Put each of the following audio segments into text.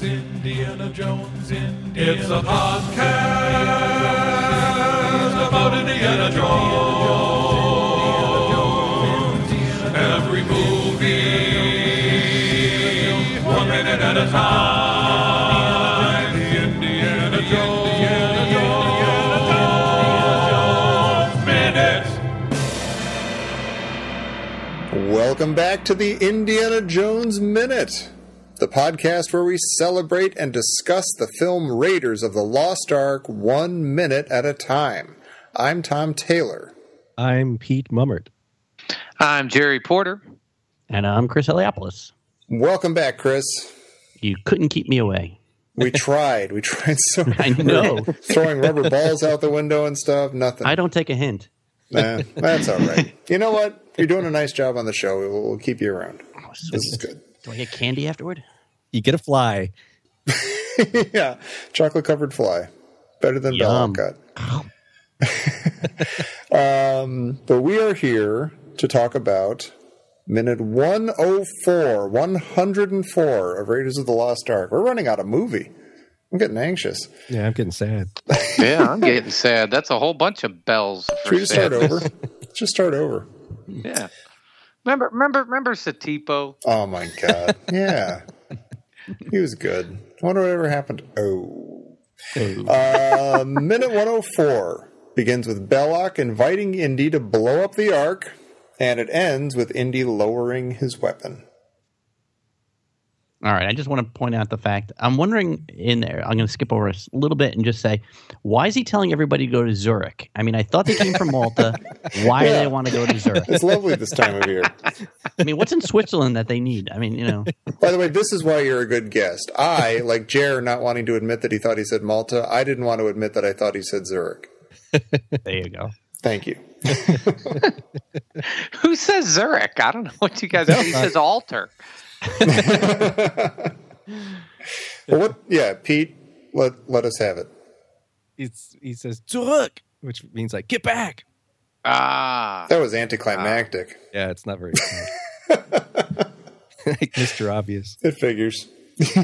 Jones, Indiana Jones, Indiana It's a podcast about Indiana Jones. Every movie, one minute at a time. Indiana Jones. Welcome back to the Indiana Jones Minute, podcast where we celebrate and discuss the film Raiders of the Lost Ark one minute at a time. I'm Tom Taylor. I'm Pete Mummert. I'm Jerry Porter. And I'm Chris Eliopoulos. Welcome back, Chris. You couldn't keep me away. We tried. We tried so I know. throwing rubber balls out the window and stuff. Nothing. I don't take a hint. Nah, that's all right. You know what? You're doing a nice job on the show. We'll, we'll keep you around. Oh, this is good. Do I get candy afterward? You get a fly. yeah, chocolate covered fly, better than Yum. Bella cut. um, but we are here to talk about minute 104, 104 of Raiders of the Lost Ark. We're running out of movie. I'm getting anxious. Yeah, I'm getting sad. Yeah, I'm getting sad. That's a whole bunch of bells. Should For we just start over? Just start over. Yeah. Remember, remember, remember Satipo? Oh my god. Yeah. He was good. I wonder whatever happened. Oh. Uh, minute 104 begins with Belloq inviting Indy to blow up the Ark, and it ends with Indy lowering his weapon. All right. I just want to point out the fact. I'm wondering in there, I'm going to skip over a little bit and just say, why is he telling everybody to go to Zurich? I mean, I thought they came from Malta. Why do they want to go to Zurich? It's lovely this time of year. I mean, what's in Switzerland that they need? I mean, you know, By the way, this is why you're a good guest. I, like Jer, not wanting to admit that he thought he said Malta, I didn't want to admit that I thought he said Zurich. there you go. Thank you. Who says Zurich? I don't know what you guys. He says altar. Well, what? Yeah, Pete, let let us have it. It's, he says, Zurück, which means like, get back. Ah, That was anticlimactic. Yeah, it's not very like Mr. Obvious. It figures.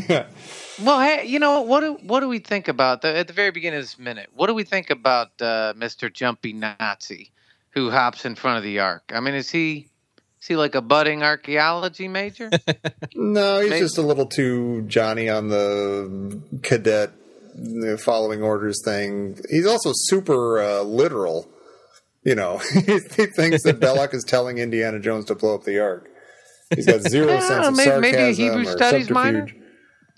well, hey, you know what? Do what do we think about the at the very beginning of this minute? What do we think about uh, Mister Jumpy Nazi who hops in front of the ark? I mean, is he is he like a budding archaeology major? No, he's Maybe- just a little too Johnny on the cadet the following orders thing. He's also super uh, literal. You know, he thinks that Belloq is telling Indiana Jones to blow up the Ark. He's got zero Yeah, sense of maybe- sarcasm maybe a Hebrew or studies minor?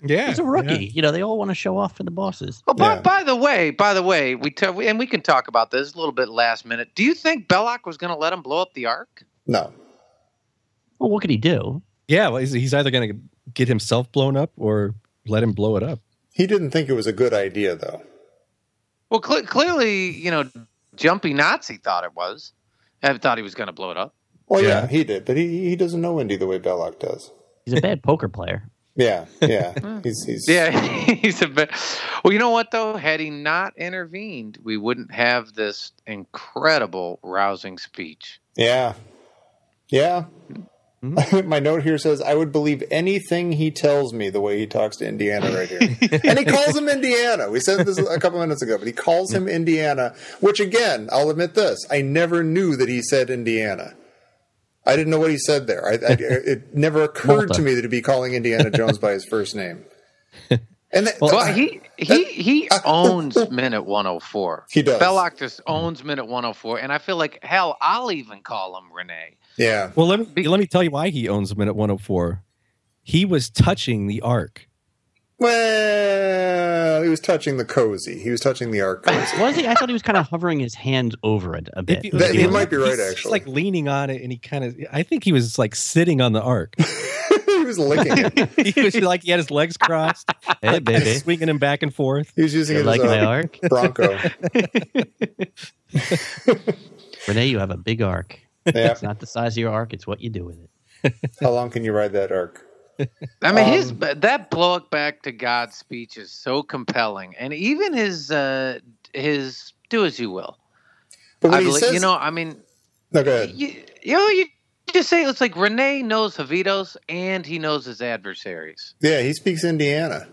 Yeah. He's a rookie. You know, they all want to show off for the bosses. Oh, by, Yeah. by the way, by the way, we t- and we can talk about this a little bit last minute. Do you think Belloq was going to let him blow up the ark? No, Well, what could he do? Yeah, well, he's, he's either going to get himself blown up or let him blow it up. he didn't think it was a good idea, though. Well, cle clearly, you know, Jumpy Nazi thought it was. I thought he was going to blow it up. Well, yeah. Yeah. he did, but he he doesn't know Indy the way Belloq does. He's a bad poker player. Yeah, yeah, hmm. he's he's Yeah, he's a bit. Well, you know what though? Had he not intervened, we wouldn't have this incredible, rousing speech. Yeah. Yeah. Mm-hmm. My note here says, I would believe anything he tells me the way he talks to Indiana right here. and he calls him Indiana. We said this a couple minutes ago, but he calls him Indiana, which again, I'll admit this, I never knew that he said Indiana. I didn't know what he said there. I, I, it never occurred Malta. to me that he'd be calling Indiana Jones by his first name. And that, Well, he he he owns minute 104. He does. Belloq just owns minute 104, and I feel like hell, I'll even call him René. Yeah. Well, let me, let me tell you why he owns them at 104. He was touching the ark. Well, he was touching the cozy. He was touching the ark cozy. Was he? I thought he was kind of hovering his hands over it a bit. If you- That- he might be right, he's- actually. He's like leaning on it, and he kind of. I think he was like sitting on the ark. he was licking it. he was like he had his legs crossed, Hey, like, kinda baby. swinging him back and forth. He was using You it like as my a ark? Bronco. René, you have a big ark. Yeah. It's not the size of your ark, it's what you do with it. How long can you ride that ark? I mean, his Um, that blow it back to God speech is so compelling, and even his uh his do as you will. But I he believe, says, you know, I mean, no, go ahead. you, you know, you just say it's like René knows Javitos and he knows his adversaries. Yeah, he speaks Indiana.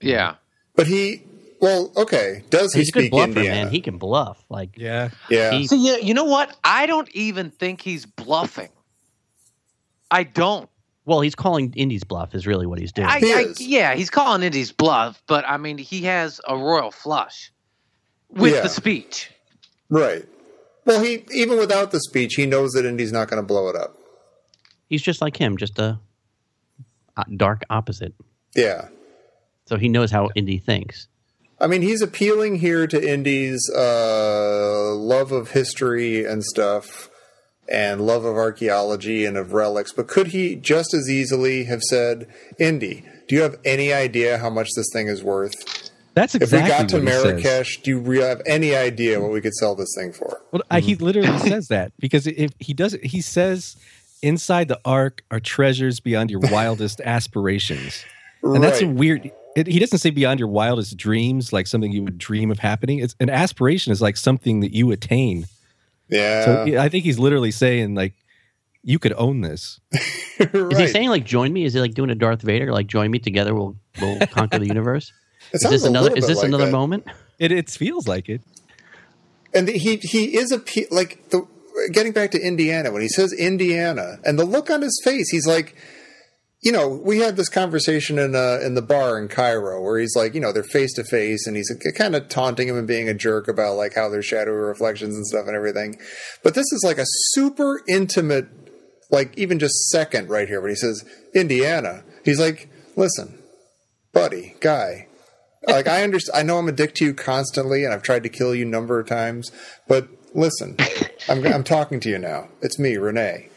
Yeah. But he, well, okay. Does he He's a good bluffer, Indiana? man. He can bluff. Like Yeah. yeah. he- So yeah, you know what? I don't even think he's bluffing. I don't. well, he's calling Indy's bluff is really what he's doing. I, He I, yeah, he's calling Indy's bluff, but I mean, he has a royal flush with Yeah. the speech. right. Well, he even without the speech, he knows that Indy's not going to blow it up. he's just like him, just a, a dark opposite. Yeah. So he knows how Indy thinks. I mean, he's appealing here to Indy's uh, love of history and stuff, and love of archaeology and of relics. But could he just as easily have said, "Indy, do you have any idea how much this thing is worth? That's exactly. If we got to what he says. Marrakesh, do you have any idea what we could sell this thing for?" Well, I, he literally says that because if he does, he says, "Inside the ark are treasures beyond your wildest aspirations," and that's a weird. It, he doesn't say beyond your wildest dreams, like something you would dream of happening. It's an aspiration is like something that you attain. yeah. So I think he's literally saying like, you could own this. right. Is he saying like join me? Is he like doing a Darth Vader? Like join me together, we'll we'll conquer the universe. It Is sounds this a another? little Is this like another that. moment? It it feels like it. And the, he he is a pe- like the getting back to Indiana when he says Indiana and the look on his face, he's like, you know, we had this conversation in uh, in the bar in Cairo where he's like, you know, they're face to face and he's kind of taunting him and being a jerk about like how there's shadowy reflections and stuff and everything. But this is like a super intimate, like even just second right here when he says Indiana. He's like, listen, buddy, guy, like I understand. I know I'm a dick to you constantly, and I've tried to kill you a number of times. But listen, I'm I'm talking to you now. It's me, René.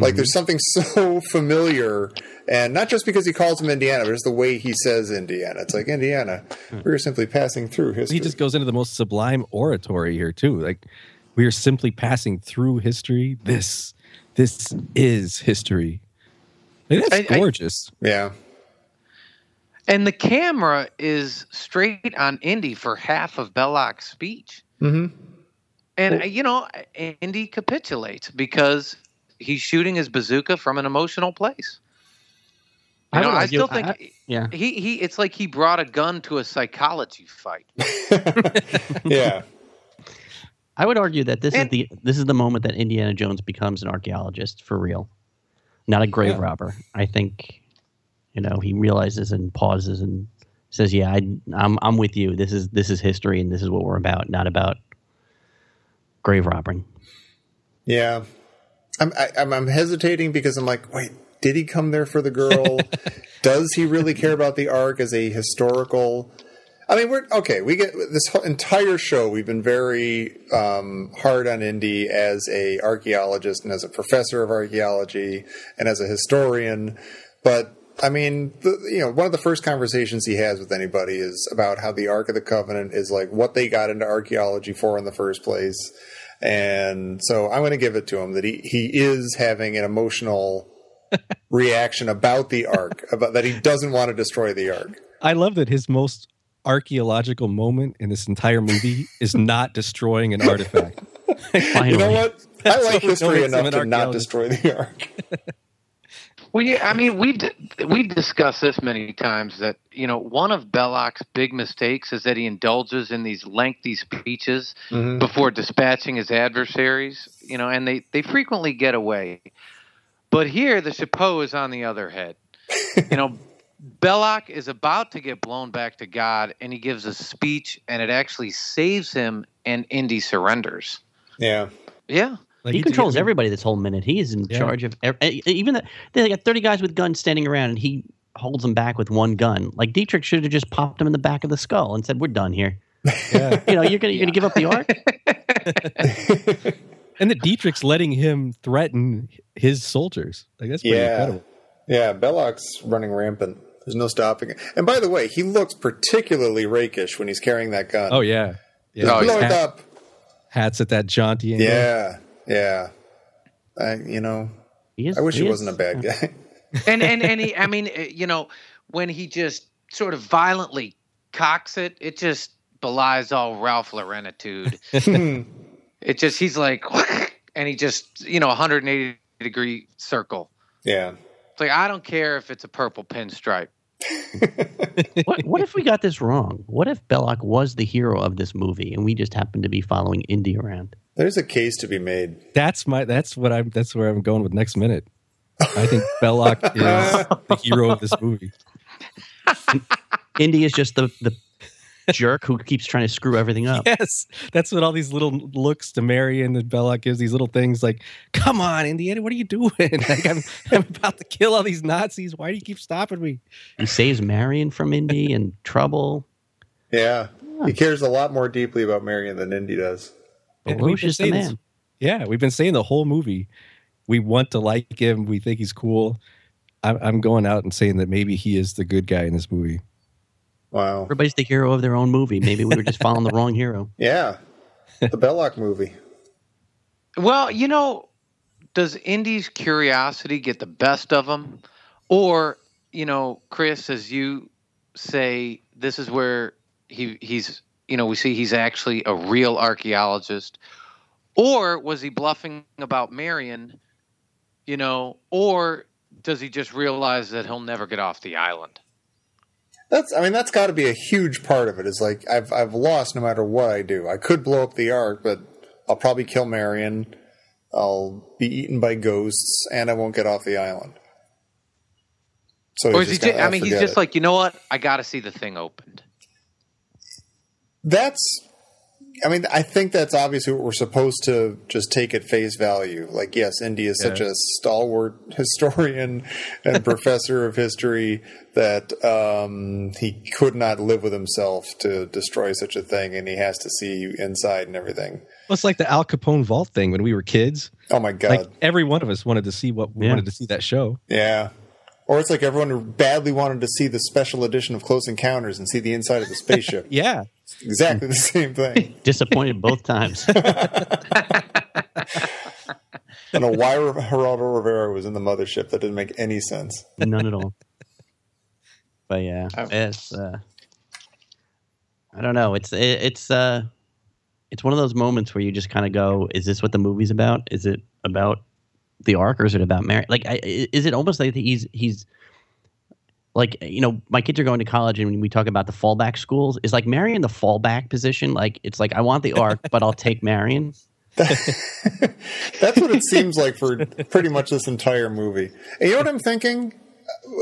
Like there's something so familiar, and not just because he calls him Indiana, but just the way he says Indiana. It's like Indiana. We are simply passing through history. He just goes into the most sublime oratory here too. Like we are simply passing through history. This this is history. Like, that's I- I- gorgeous. yeah, And the camera is straight on Indy for half of Belloq's speech. mm-hmm. And, uh, you know, Indy capitulates because he's shooting his bazooka from an emotional place. You I know, would I still think I- Yeah, he, he it's like he brought a gun to a psychology fight. yeah, I would argue that this And- is the this is the moment that Indiana Jones becomes an archaeologist for real, not a grave Yeah. robber. I think, you know, he realizes and pauses and says, "Yeah, I, I'm I'm with you. This is this is history, and this is what we're about. Not about grave robbing." yeah. I'm I, I'm I'm hesitating because I'm like, wait, did he come there for the girl? Does he really care about the ark as a historical? I mean, we're okay. We get this whole entire show. We've been very um, hard on Indy as a archaeologist and as a professor of archaeology and as a historian. But I mean, the, you know, one of the first conversations he has with anybody is about how the Ark of the Covenant is like what they got into archaeology for in the first place. And so I'm going to give it to him that he, he is having an emotional reaction about the Ark, about that he doesn't want to destroy the Ark. I love that his most archaeological moment in this entire movie is not destroying an artifact. Finally, You know what? I like history enough to not destroy the Ark. Well, yeah, I mean, we've we've discussed this many times that you know one of Belloq's big mistakes is that he indulges in these lengthy speeches Mhm. before dispatching his adversaries. You know, and they they frequently get away. But here, the chapeau is on the other head. you know, Belloq is about to get blown back to God, and he gives a speech, and it actually saves him, and Indy surrenders. Yeah. Yeah. Like he did controls get- everybody this whole minute. He is in Yeah. charge of ev- e- even the, they got thirty guys with guns standing around, and he holds them back with one gun. Like Dietrich should have just popped him in the back of the skull and said, "We're done here." Yeah. You know, you're gonna you're gonna give up the ark. And that Dietrich's letting him threaten his soldiers. Like that's pretty Yeah. incredible. Yeah, Belloq's running rampant. There's no stopping it. And by the way, he looks particularly rakish when he's carrying that gun. Oh yeah. Just oh, Yeah. Oh, blow His it hat- up. hats at that jaunty angle. Yeah, yeah. I, you know, He is, I wish he, is- wasn't a bad guy. and and and he, I mean, uh, you know, when he just sort of violently cocks it, it just belies all Ralph Laurenitude. it just he's like, and he just you know, 180 degree circle. yeah. It's like I don't care if it's a purple pinstripe. what, what if we got this wrong? What if Belloq was the hero of this movie and we just happened to be following Indy around? There's a case to be made. That's my. That's what I'm. That's where I'm going with next minute. I think Belloq is the hero of this movie. Indy is just the, the jerk who keeps trying to screw everything up. Yes, that's what all these little looks to Marion and Belloq gives. These little things like, "Come on, Indiana, what are you doing? Like, I'm, I'm about to kill all these Nazis. Why do you keep stopping me?" He saves Marion from Indy and trouble. Yeah. He cares a lot more deeply about Marion than Indy does. And we've been is the saying this- Yeah, we've been saying the whole movie. We want to like him. We think he's cool. I'm, I'm going out and saying that maybe he is the good guy in this movie. Wow. Everybody's the hero of their own movie. Maybe we were just following the wrong hero. Yeah. The Belloq movie. Well, you know, does Indy's curiosity get the best of him? Or, you know, Chris, as you say, this is where he he's you know, we see he's actually a real archaeologist. Or was he bluffing about Marion, you know, or does he just realize that he'll never get off the island? That's I mean that's got to be a huge part of it. Is like I've I've lost no matter what I do. I could blow up the ark, but I'll probably kill Marion. I'll be eaten by ghosts, and I won't get off the island. So Or is he just, I mean, he's just it. like, you know what? I got to see the thing opened. That's. I mean, I think that's obviously what we're supposed to just take at face value. Like, yes, Indy is such Yeah. a stalwart historian and professor of history that um, he could not live with himself to destroy such a thing, and he has to see inside and everything. Well, it's like the Al Capone vault thing when we were kids. Oh my god! Like every one of us wanted to see what we Yeah. wanted to see that show. yeah. Or it's like everyone who badly wanted to see the special edition of Close Encounters and see the inside of the spaceship. Yeah, exactly the same thing. Disappointed both times. And a why Geraldo Rivera was in the mothership that didn't make any sense. None at all. But yeah, Oh. it's uh, I don't know. It's it, it's uh, it's one of those moments where you just kind of go, "Is this what the movie's about? Is it about the ark, or is it about Mary? Like, I, i- is it almost like he's he's like you know, my kids are going to college, and when we talk about the fallback schools, is like Marion the fallback position? Like, it's like I want the ark, but I'll take Marion. That's what it seems like for pretty much this entire movie. And you know what I'm thinking?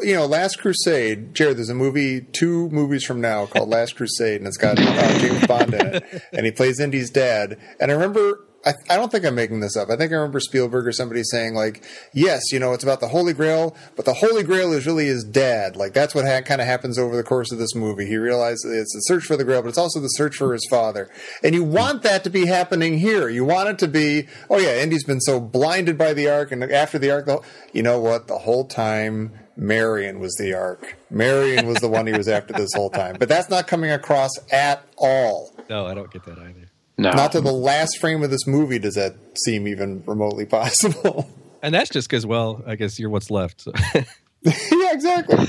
You know, Last Crusade, Jared. There's a movie, two movies from now, called Last Crusade, and it's got uh, James Bond in it, and he plays Indy's dad. And I remember, I, I don't think I'm making this up. I think I remember Spielberg or somebody saying like, "Yes, you know, it's about the Holy Grail, but the Holy Grail is really his dad." Like that's what ha- kind of happens over the course of this movie. He realizes it's a search for the Grail, but it's also the search for his father. And you want that to be happening here. You want it to be, oh yeah, Indy's been so blinded by the ark, and after the ark, the, you know what? The whole time. Marion was the ark. Marion was the one he was after this whole time. But that's not coming across at all. no, I don't get that either. No. Not to the last frame of this movie does that seem even remotely possible. And that's just because, well, I guess you're what's left. yeah, exactly.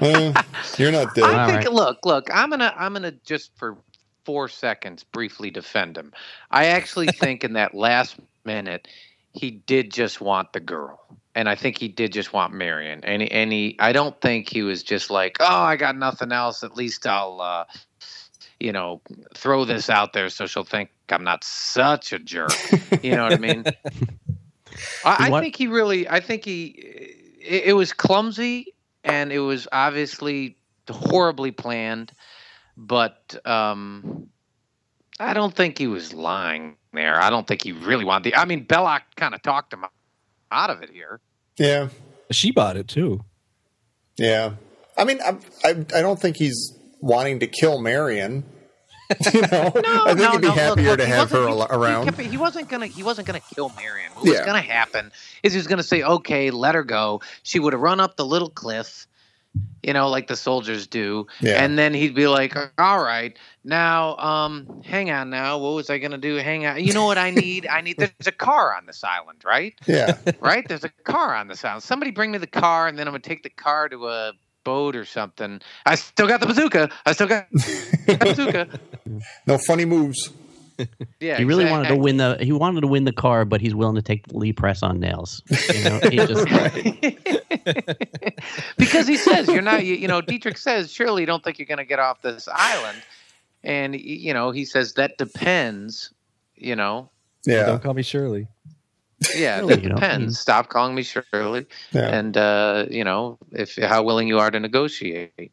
Uh, you're not dead. I All think. right. Look, look. I'm gonna. I'm gonna just for four seconds briefly defend him. I actually think in that last minute, he did just want the girl, and I think he did just want Marion. And he, and he. I don't think he was just like, oh, I got nothing else. At least I'll. uh you know, throw this out there so she'll think I'm not such a jerk. You know what I mean? I, I think he really. I think he. It, it was clumsy, and it was obviously horribly planned, but um, I don't think he was lying there. I don't think he really wanted. The, I mean, Belloq kind of talked him out of it here. Yeah, she bought it too. yeah. I mean, I, I, I don't think he's wanting to kill Marion. You know, no, I think he'd be happier look, to have her he- he around. kept- He, wasn't gonna. He wasn't gonna kill Marion. What was gonna happen is he was gonna say, "Okay, let her go." She would have run up the little cliff, you know, like the soldiers do, Yeah. and then he'd be like, "All right, now, um, hang on, now, what was I gonna do? Hang on, you know what I need? I need. There's a car on this island, right? yeah, right? There's a car on this island. Somebody bring me the car, and then I'm gonna take the car to a boat or something. I still got the bazooka. I still got the bazooka. no funny moves. Yeah, he really wanted to win the he wanted to win the car, but he's willing to take the lead press on nails. You know, he just because he says you're not. You, you know, Dietrich says, surely you don't think you're going to get off this island, and you know he says that depends. You know, Yeah. Don't call me Shirley. Yeah, Really, that you know, depends. Stop calling me Shirley, Yeah. and uh, you know if how willing you are to negotiate.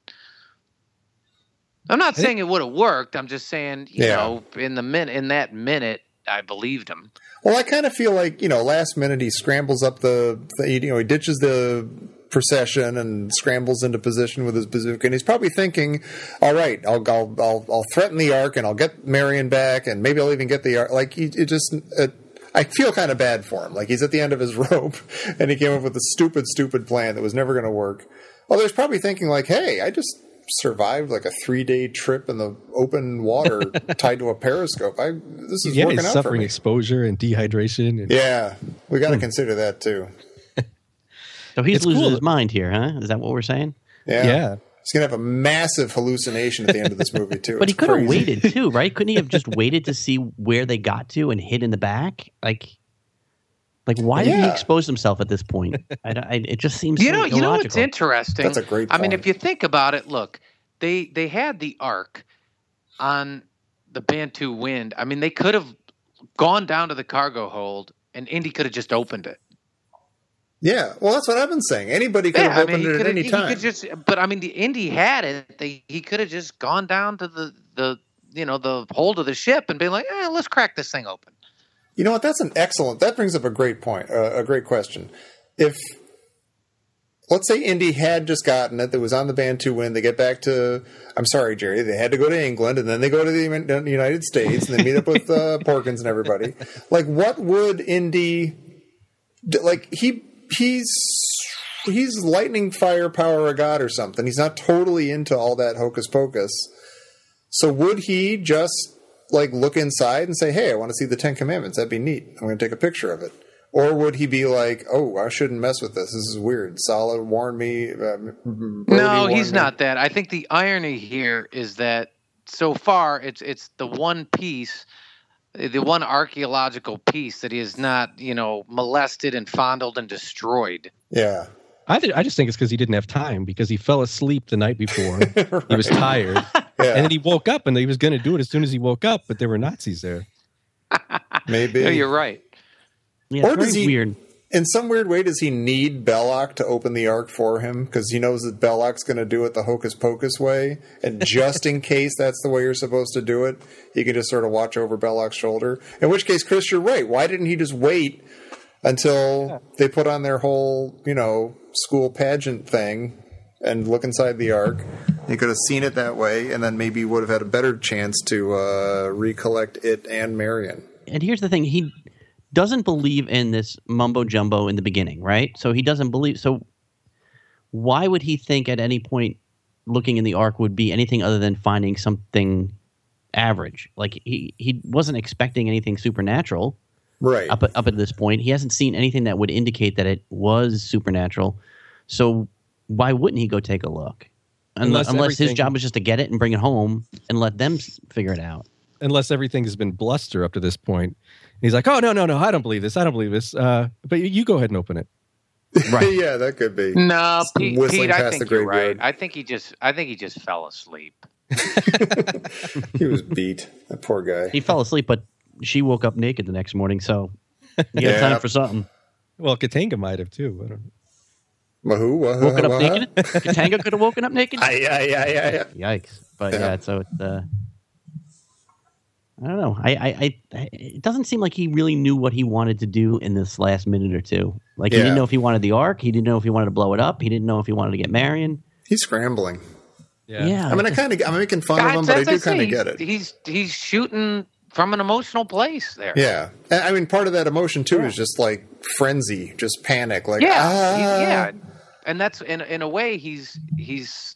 I'm not saying it would have worked. I'm just saying, you Yeah. know, in the min in that minute, I believed him. Well, I kind of feel like you know, last minute he scrambles up the, the you know, he ditches the procession and scrambles into position with his bazooka, and he's probably thinking, "All right, I'll I'll I'll, I'll threaten the Ark, and I'll get Marion back, and maybe I'll even get the Ark." Like he it just. It, I feel kind of bad for him. Like he's at the end of his rope, and he came up with a stupid, stupid plan that was never going to work. Others probably thinking like, "Hey, I just survived like a three day trip in the open water tied to a periscope. I this is Yeah, working he's out for suffering me." exposure and dehydration. And Yeah, we got to hmm. consider that too. so he's It's losing cool. his mind here, huh? Is that what we're saying? Yeah. yeah. He's going to have a massive hallucination at the end of this movie too. But he It's could have waited too, right? Couldn't he have just waited to see where they got to and hid in the back? Like, like why did he expose himself at this point? I, don't- I, it just seems You so know, you know what's interesting? That's a great I mean, if you think about it, look, they they had the ark on the Bantu Wind. I mean, they could have gone down to the cargo hold, and Indy could have just opened it. Yeah, well, that's what I've been saying. Anybody could have opened he it at any he time. could just. But I mean, the Indy had it. They he could have just gone down to the the you know the hold of the ship and been like, eh, let's crack this thing open. You know what? That's an excellent. That brings up a great point. Uh, a great question. If let's say Indy had just gotten it, that was on the Bantu win, they get back to. I'm sorry, Jerry. They had to go to England, and then they go to the United States, and they meet up with uh, Porkins and everybody. Like, what would Indy? Like he he's he's lightning fire power a god or something. He's not totally into all that hocus pocus. So would he just like look inside and say, "Hey, I want to see the Ten Commandments. That'd be neat. I'm going to take a picture of it." Or would he be like, "Oh, I shouldn't mess with this. This is weird." Sallah warned me. Uh, no, he's me." not that. I think the irony here is that so far it's it's the one piece, the one archaeological piece that he is not, you know, molested and fondled and destroyed. Yeah, I, th- I just think it's because he didn't have time because he fell asleep the night before. He was tired. yeah, And then he woke up and he was going to do it as soon as he woke up, but there were Nazis there. maybe. No, you're right. Yeah, Or it's does he- weird. In some weird way, does he need Belloq to open the ark for him because he knows that Belloq's going to do it the hocus pocus way, and just in case that's the way you're supposed to do it, he can just sort of watch over Belloq's shoulder. In which case, Chris, you're right. Why didn't he just wait until they put on their whole, you know, school pageant thing and look inside the ark? He could have seen it that way, and then maybe would have had a better chance to uh, recollect it and Marion. and here's the thing he doesn't believe in this mumbo jumbo in the beginning right? So he doesn't believe so why would he think at any point looking in the ark would be anything other than finding something average? Like he he wasn't expecting anything supernatural Right. up up at this point. He hasn't seen anything that would indicate that it was supernatural. So why wouldn't he go take a look? Unless, Unless unless his job was just to get it and bring it home and let them figure it out. Unless everything has been bluster up to this point. And he's like, oh, no, no, no, I don't believe this. I don't believe this. Uh, but you, you go ahead and open it. right yeah, that could be. No, Pete, Pete I think you're right. I think he just, I think he just fell asleep. he was beat. That poor guy. he fell asleep but she woke up naked the next morning so you got Yeah. time for something Well, Katanga might have too. I don't know. Wahoo, wahoo, woken up wahoo. naked katanga could have woken up naked Aye, aye, aye, aye, aye. yikes but Yeah. yeah, so it's uh I don't know. I, I, I, I- it doesn't seem like he really knew what he wanted to do in this last minute or two. Like he didn't know if he wanted the ark. He didn't know if he wanted to blow it up. He didn't know if he wanted to get Marion. He's scrambling. Yeah, yeah I mean, I kind of, I'm making fun of him, but I do kind of get it. He's he's shooting from an emotional place there. Yeah, I mean, part of that emotion too is just like frenzy, just panic, like yeah, ah. he- yeah, and that's in in a way he's he's.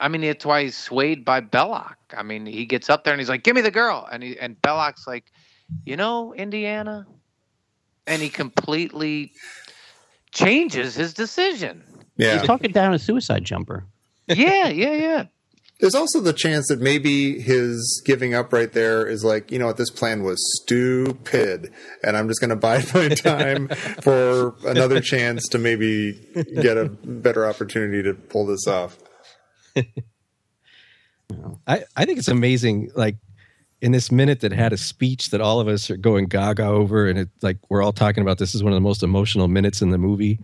I mean, it's why he's swayed by Belloq. I mean, he gets up there and he's like, "Give me the girl," and he and Belloq's like, "You know, Indiana," and he completely changes his decision. yeah. he's talking down a suicide jumper. yeah, yeah, yeah. There's also the chance that maybe his giving up right there is like, you know what, this plan was stupid, and I'm just going to bide my time for another chance to maybe get a better opportunity to pull this off. I, I think it's amazing. Like in this minute that had a speech that all of us are going gaga over, and it's like we're all talking about this is one of the most emotional minutes in the movie.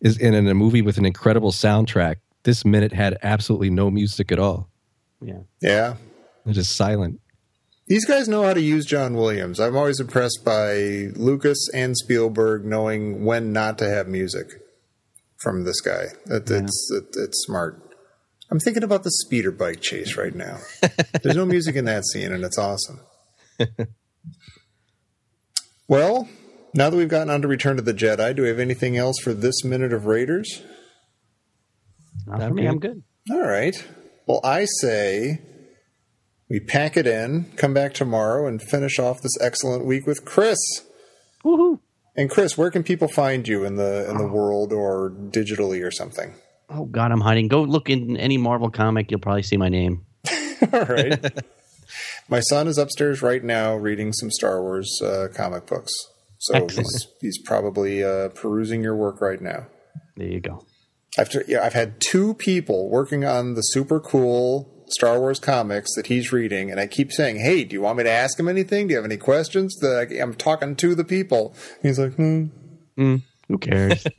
Is and in a movie with an incredible soundtrack. This minute had absolutely no music at all. Yeah. Yeah. It's just silent. These guys know how to use John Williams. I'm always impressed by Lucas and Spielberg knowing when not to have music from this guy. It, It's it, it's smart. I'm thinking about the speeder bike chase right now. There's no music in that scene, and it's awesome. well, now that we've gotten on to Return to the Jedi, do we have anything else for this minute of Raiders? Not for I'm me. good. I'm good. All right. Well, I say we pack it in, come back tomorrow, and finish off this excellent week with Chris. Woohoo! And Chris, where can people find you in the in the oh. world or digitally or something? Oh God, I'm hiding. Go look in any Marvel comic. You'll probably see my name. All right. My son is upstairs right now reading some Star Wars uh, comic books, so he's, he's probably uh, perusing your work right now. There you go. After yeah, I've had two people working on the super cool Star Wars comics that he's reading, and I keep saying, "Hey, do you want me to ask him anything? Do you have any questions?" That I, I'm talking to the people. He's like, "Hmm." Who cares?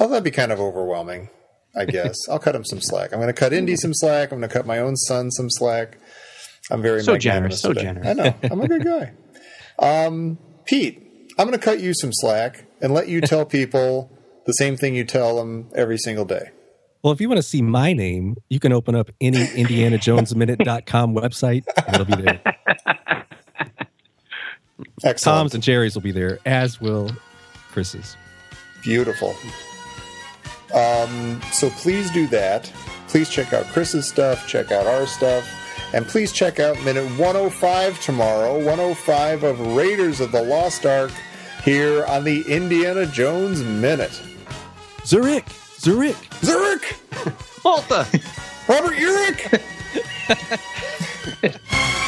Oh, that'd be kind of overwhelming. I guess I'll cut him some slack. I'm going to cut Indy some slack. I'm going to cut my own son some slack. I'm very So generous, so today. generous. I know. I'm a good guy. Um, Pete, I'm going to cut you some slack and let you tell people the same thing you tell them every single day. Well, if you want to see my name, you can open up any IndianaJonesMinute.com website and it'll be there. Excellent. Tom's and Jerry's will be there, as will Chris's. Beautiful. Um, so please do that. Please check out Chris's stuff, check out our stuff, and please check out minute 105 tomorrow, 105 of Raiders of the Lost Ark here on the Indiana Jones Minute. Zurich! Zurich! Zurich! Malta. Robert Urich!